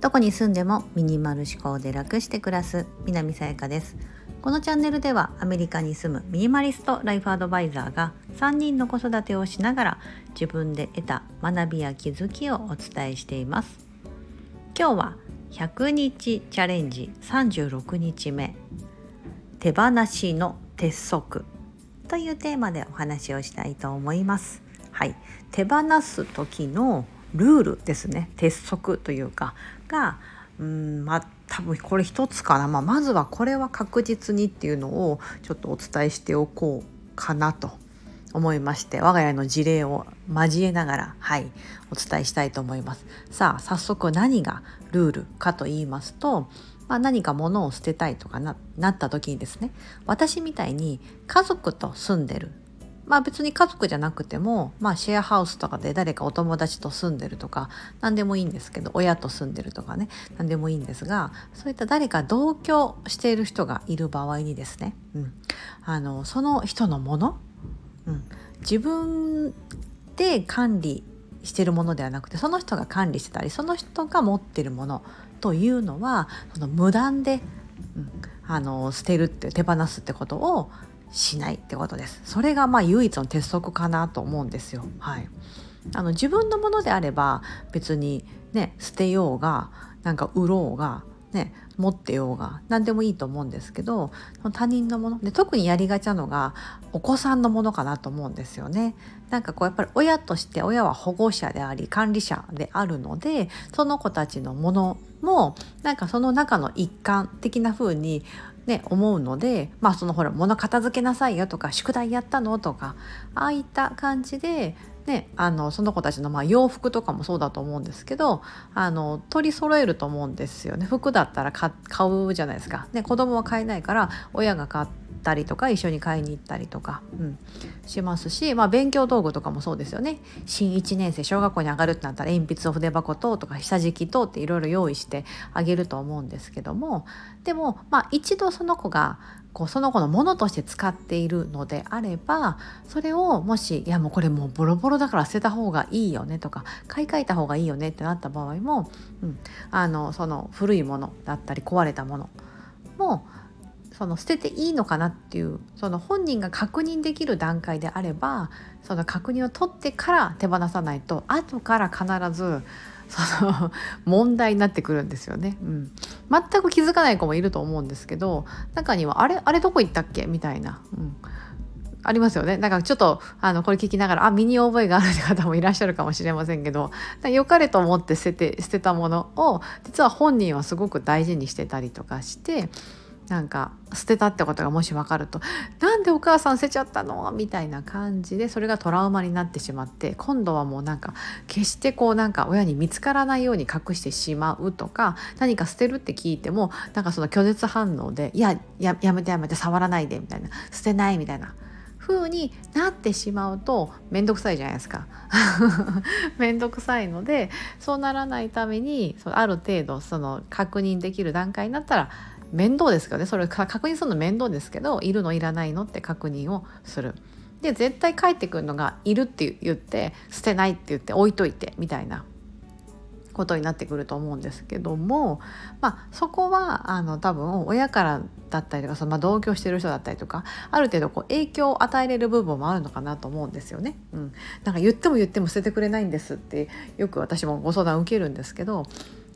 どこに住んでもミニマル思考で楽して暮らす南さやかです。このチャンネルではアメリカに住むミニマリストライフアドバイザーが3人の子育てをしながら自分で得た学びや気づきをお伝えしています。今日は100日チャレンジ36日目。手放しの鉄則というテーマでお話をしたいと思います。はい。手放す時のルールですね。鉄則というかがうんまあ多分これ一つかな、まあ、まずはこれは確実にっていうのをちょっとお伝えしておこうかなと思いまして我が家の事例を交えながらはいお伝えしたいと思います。さあ早速何がルールかと言いますと、まあ、何か物を捨てたいとかななった時にですね私みたいに家族と住んでるまあ別に家族じゃなくても、まあ、シェアハウスとかで誰かお友達と住んでるとか何でもいいんですけど親と住んでるとかね何でもいいんですがそういった誰か同居している人がいる場合にですね、うん、あのその人のもの、うん、自分で管理してるものではなくてその人が管理してたりその人が持ってるものというのはその無断で、うん、あの捨てるって手放すってことをしないってことです。それがまあ唯一の鉄則かなと思うんですよ。はい。あの自分のものであれば別にね捨てようがなんか売ろうがね持ってようが何でもいいと思うんですけど他人のもので特にやりがちなのがお子さんのものかなと思うんですよね。なんかこうやっぱり親として親は保護者であり管理者であるのでその子たちのものもなんかその中の一環的な風にね、思うのでまあそのほら物片付けなさいよとか宿題やったのとかああいった感じで、ね、あのその子たちのまあ洋服とかもそうだと思うんですけどあの取り揃えると思うんですよね。服だったら買うじゃないですか、ね、子供は買えないから親が買ってったりとか一緒に買いに行ったりとか、うん、しますし、まあ、勉強道具とかもそうですよね。新1年生小学校に上がるってなったら鉛筆と筆箱等とか下敷き等っていろいろ用意してあげると思うんですけども。でも、まあ、一度その子がこうその子のものとして使っているのであればそれをもしいやもうこれもうボロボロだから捨てた方がいいよねとか買い替えた方がいいよねってなった場合も、うん、あのその古いものだったり壊れたものもその捨てていいのかなっていうその本人が確認できる段階であればその確認を取ってから手放さないと後から必ずその 問題になってくるんですよね、うん、全く気づかない子もいると思うんですけど中には「あれあれどこ行ったっけ?」みたいな、うん、ありますよね。だかちょっとあのこれ聞きながらあ身に覚えがあるって方もいらっしゃるかもしれませんけど良かれと思って捨てて捨てたものを実は本人はすごく大事にしてたりとかしてなんか捨てたってことがもし分かると「なんでお母さん捨てちゃったの?」みたいな感じでそれがトラウマになってしまって今度はもうなんか決してこうなんか親に見つからないように隠してしまうとか何か捨てるって聞いてもなんかその拒絶反応で「いやややめてやめて触らないで」みたいな「捨てない」みたいな。風になってしまうと面倒くさいじゃないですか 面倒くさいのでそうならないためにある程度その確認できる段階になったら面倒ですけどねそれ確認するの面倒ですけどいるのいらないのって確認をする。で絶対帰ってくるのがいるって言って捨てないって言って置いといてみたいなことになってくると思うんですけども、まあ、そこはあの多分親からだったりとかその、まあ、同居してる人だったりとかある程度こう影響を与えれる部分もあるのかなと思うんですよね。うん、なんか言っても言っても捨ててくれないんですってよく私もご相談受けるんですけど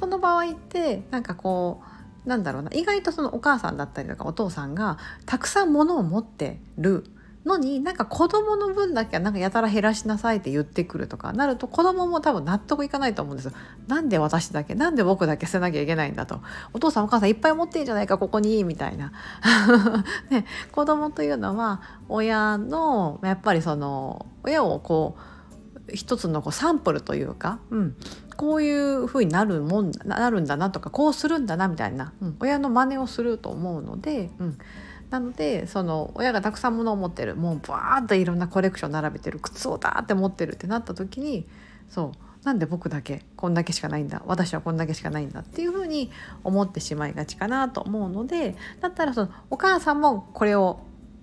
その場合ってなんかこうなんだろうな意外とそのお母さんだったりとかお父さんがたくさん物を持ってるのになんか子供の分だけはなんかやたら減らしなさいって言ってくるとかなると子供も多分納得いかないと思うんですよ。なんで私だけなんで僕だけ捨てなきゃいけないんだとお父さんお母さんいっぱい持ってんじゃないかここにいいみたいな。ね、子供というのは親のやっぱりその親をこう一つのこうサンプルというか、うん、こういう風になるもんなるんだなとかこうするんだなみたいな、うん、親の真似をすると思うので、うん、なのでその親がたくさんものを持ってるもうバーッといろんなコレクション並べてる靴をだーって持ってるってなった時にそうなんで僕だけこんだけしかないんだ私はこんだけしかないんだっていうふうに思ってしまいがちかなと思うのでだったらそのお母さんもこれを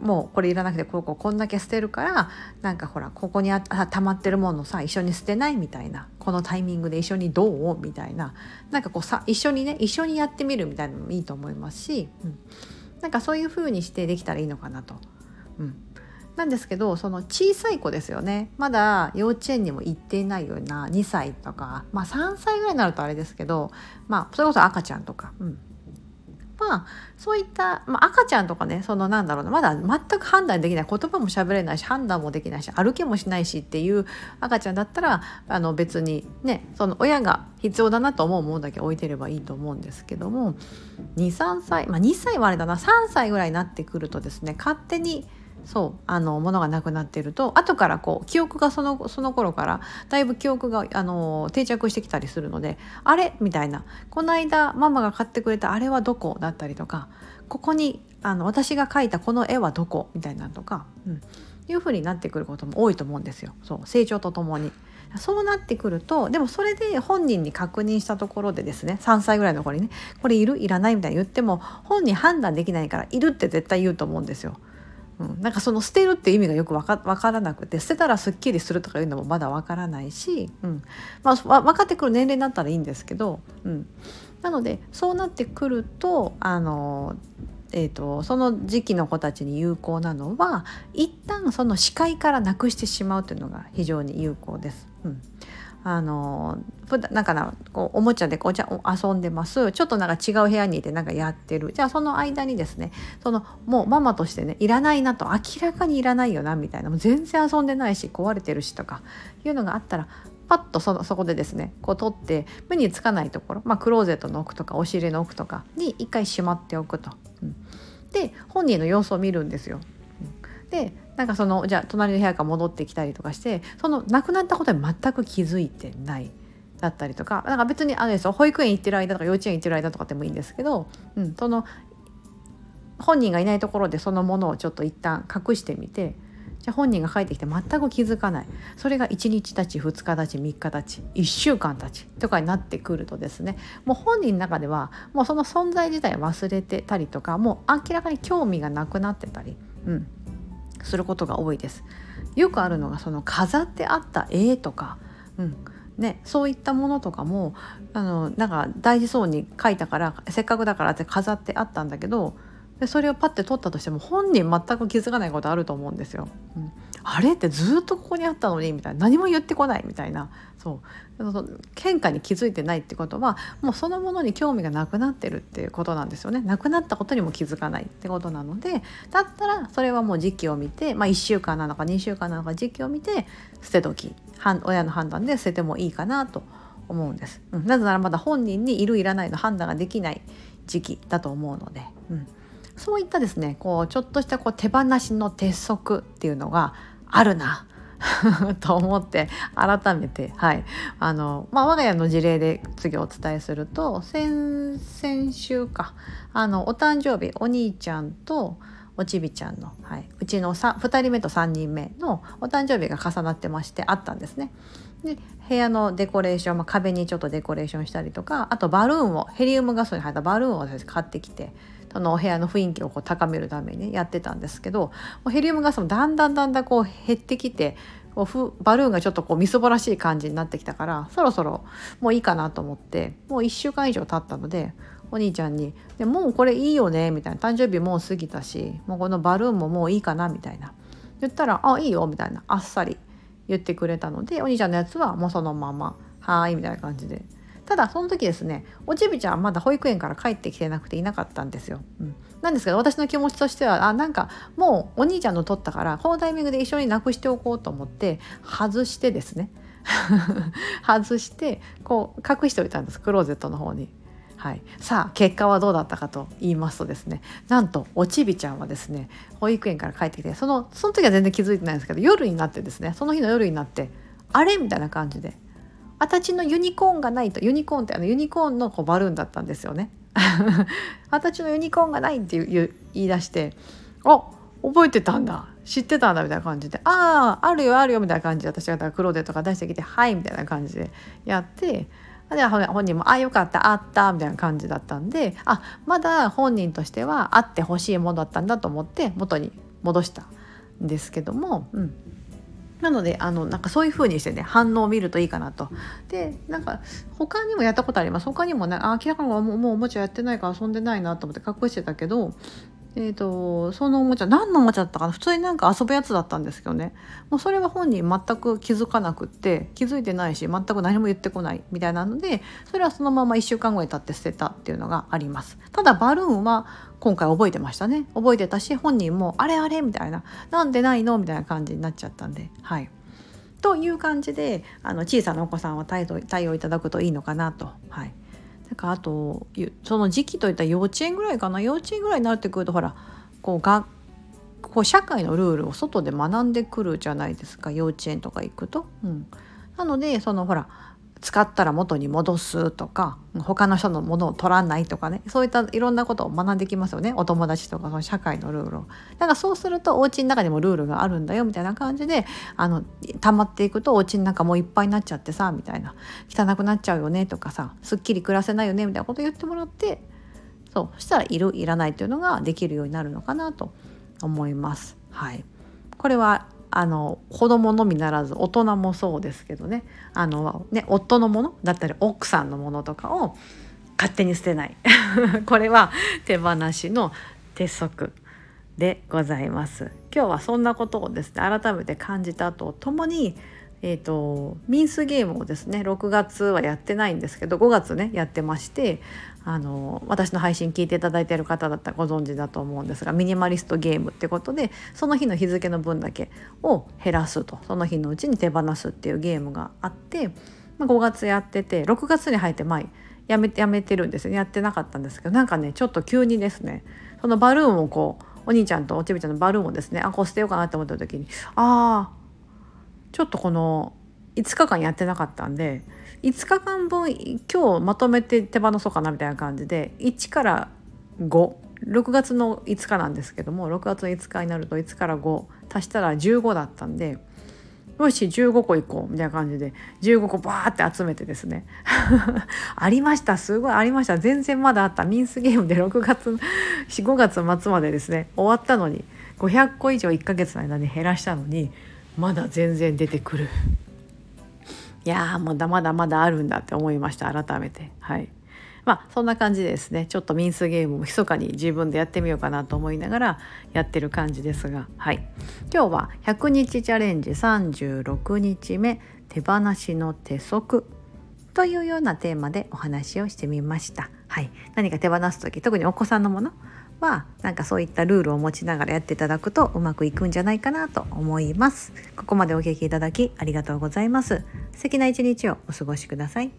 もうこれいらなくてこうこうこんだけ捨てるからなんかほらここにあ溜まってるものさ一緒に捨てないみたいなこのタイミングで一緒にどう？みたいななんかこうさ一緒にね一緒にやってみるみたいなのもいいと思いますし、うん、なんかそういう風にしてできたらいいのかなと。うん、なんですけどその小さい子ですよね。まだ幼稚園にも行っていないような2歳とか、まあ、3歳ぐらいになるとあれですけど、まあ、それこそ赤ちゃんとか、うん、まあそういった、まあ、赤ちゃんとかねそのなんだろうなまだ全く判断できない言葉も喋れないし判断もできないし歩けもしないしっていう赤ちゃんだったらあの別にねその親が必要だなと思うものだけ置いてればいいと思うんですけども23歳まあ2歳はあれだな3歳ぐらいになってくるとですね勝手にそうあのものがなくなってると後からこう記憶がそのその頃からだいぶ記憶があの定着してきたりするのであれ？みたいな。この間ママが買ってくれたあれはどこ？だったりとかここにあの私が描いたこの絵はどこ？みたいなとか、うん、いうふうになってくることも多いと思うんですよ。そう成長とともに。そうなってくるとでもそれで本人に確認したところでですね3歳ぐらいの子にねこれいる？いらない？みたいに言っても本人判断できないからいるって絶対言うと思うんですよ。うん、なんかその捨てるって意味がよく分か分からなくて捨てたらすっきりするとかいうのもまだ分からないし、うん。まあ、分かってくる年齢になったらいいんですけど、うん、なのでそうなってくるとあのえーとその時期の子たちに有効なのは一旦その視界からなくしてしまうというのが非常に有効です。うん。あの普段なんかなこうおもちゃでこうじゃ遊んでますちょっとなんか違う部屋にいてなんかやってるじゃあその間にですねそのもうママとしてねいらないなと明らかにいらないよなみたいなもう全然遊んでないし壊れてるしとかいうのがあったらパッとそのそこでですねこう取って目につかないところ、まあ、クローゼットの奥とかお尻の奥とかに一回しまっておくと。うん、で本人の様子を見るんですよ。でなんかそのじゃあ隣の部屋から戻ってきたりとかしてその亡くなったことに全く気づいてないだったりとかなんか別にあれですよ保育園行ってる間とか幼稚園行ってる間とかでもいいんですけど、うん、その本人がいないところでそのものをちょっと一旦隠してみてじゃあ本人が帰ってきて全く気づかない。それが1日たち2日たち3日たち1週間たちとかになってくるとですねもう本人の中ではもうその存在自体忘れてたりとかもう明らかに興味がなくなってたり、うん、することが多いです。よくあるのがその飾ってあった絵とか、うんね、そういったものとかもあのなんか大事そうに書いたからせっかくだからって飾ってあったんだけどでそれをパッて取ったとしても本人全く気づかないことあると思うんですよ。うん、あれ？ってずっとここにあったのにみたいな。何も言ってこないみたいな。そう。喧嘩に気づいてないってことはもうそのものに興味がなくなってるっていうことなんですよね。なくなったことにも気づかないってことなのでだったらそれはもう時期を見て、まあ、1週間なのか2週間なのか時期を見て捨て時。親の判断で捨ててもいいかなと思うんです、うん、なぜならまだ本人にいるいらないの判断ができない時期だと思うので、うん、そういったですねこうちょっとしたこう手放しの鉄則っていうのがあるな。と思って改めてはい。あの、まあ、我が家の事例で次お伝えすると先々週か。あのお誕生日お兄ちゃんとおちびちゃんの、はい、うちの2人目と3人目のお誕生日が重なってましてあったんですね。で部屋のデコレーション、まあ、壁にちょっとデコレーションしたりとかあとバルーンをヘリウムガスに入ったバルーンを私買ってきてそのお部屋の雰囲気をこう高めるために、やってたんですけどヘリウムガスもだんだんだんだんこう減ってきてこうバルーンがちょっとこうみそぼらしい感じになってきたからそろそろもういいかなと思ってもう1週間以上経ったのでお兄ちゃんに「でもうこれいいよね」みたいな「誕生日もう過ぎたしもうこのバルーンももういいかな」みたいな。言ったら「あいいよ」みたいな。あっさり言ってくれたのでお兄ちゃんのやつはもうそのまま「はーい」みたいな感じで。ただその時ですねおちびちゃんまだ保育園から帰ってきてなくていなかったんですよ。うん、なんですけど私の気持ちとしてはあなんかもうお兄ちゃんの取ったからこのタイミングで一緒になくしておこうと思って外してですね。外してこう隠しておいたんですクローゼットの方に。はい、さあ結果はどうだったかと言いますとですねなんとおちびちゃんはですね保育園から帰ってきてそのその時は全然気づいてないんですけど夜になってですねその日の夜になってあれみたいな感じで私のユニコーンがないとユニコーンってあのユニコーンのこうバルーンだったんですよね。私のユニコーンがないって言い出して「あ覚えてたんだ知ってたんだ」みたいな感じで「あああるよあるよ」みたいな感じで私がクローゼとか出してきて「はい」みたいな感じでやってで本人も「あよかったあった」みたいな感じだったんであまだ本人としてはあってほしいものだったんだと思って元に戻したんですけども、うん、なのであのなんかそういう風にしてね反応を見るといいかなと。でなんか他にもやったことあります他にもねあ明らかにもうおもちゃやってないから遊んでないなと思って隠してたけどえーと、そのおもちゃ何のおもちゃだったかな？普通になんか遊ぶやつだったんですけどね。もうそれは本人全く気づかなくって気づいてないし全く何も言ってこないみたいなのでそれはそのまま1週間後に経って捨てたっていうのがあります。ただバルーンは今回覚えてましたね。覚えてたし本人もあれあれみたいな。なんでないのみたいな感じになっちゃったんで。はい。という感じであの小さなお子さんは対応いただくといいのかなと。はい。なんかあとその時期といったら幼稚園ぐらいかな。幼稚園ぐらいになってくるとほらこうがこう社会のルールを外で学んでくるじゃないですか。幼稚園とか行くと。うん、なのでそのほら使ったら元に戻すとか他の人のものを取らないとかね。そういったいろんなことを学んできますよね。お友達とかその社会のルールを。だからそうするとお家の中にもルールがあるんだよみたいな感じであの溜まっていくとお家の中もういっぱいになっちゃってさみたいな。汚くなっちゃうよねとかさすっきり暮らせないよねみたいなこと言ってもらってそう。そしたらいるいらないっていうのができるようになるのかなと思います。はい、これはあの子供のみならず大人もそうですけどね。あのね夫のものだったり奥さんのものとかを勝手に捨てない。これは手放しの鉄則でございます。今日はそんなことをですね改めて感じたとともにえーと、ミンスゲームをですね6月はやってないんですけど5月ねやってましてあの私の配信聞いていただいている方だったらご存知だと思うんですがミニマリストゲームってことでその日の日付の分だけを減らすとその日のうちに手放すっていうゲームがあって、まあ、5月やってて6月に入って前やめてやめてるんですよやってなかったんですけどなんかねちょっと急にですねそのバルーンをこうお兄ちゃんとおちびちゃんのバルーンをですねあこう捨てようかなって思った時にああちょっとこの5日間やってなかったんで5日間分今日まとめて手放そうかなみたいな感じで1から56月の5日なんですけども6月の5日になると1から5足したら15だったんでよし15個いこうみたいな感じで15個バーって集めてですね ありましたすごいありました全然まだあったミンスゲームで6月5月末までですね終わったのに500個以上1ヶ月の間に減らしたのにまだ全然出てくる。いやもうだまだまだあるんだって思いました改めて。はい。まあそんな感じですね。ちょっとミンスゲームも密かに自分でやってみようかなと思いながらやってる感じですが。はい。今日は100日チャレンジ36日目手放しの手則というようなテーマでお話をしてみました。はい、何か手放す時特にお子さんのものはなんかそういったルールを持ちながらやっていただくとうまくいくんじゃないかなと思います。ここまでお聞きいただきありがとうございます。素敵な一日をお過ごしください。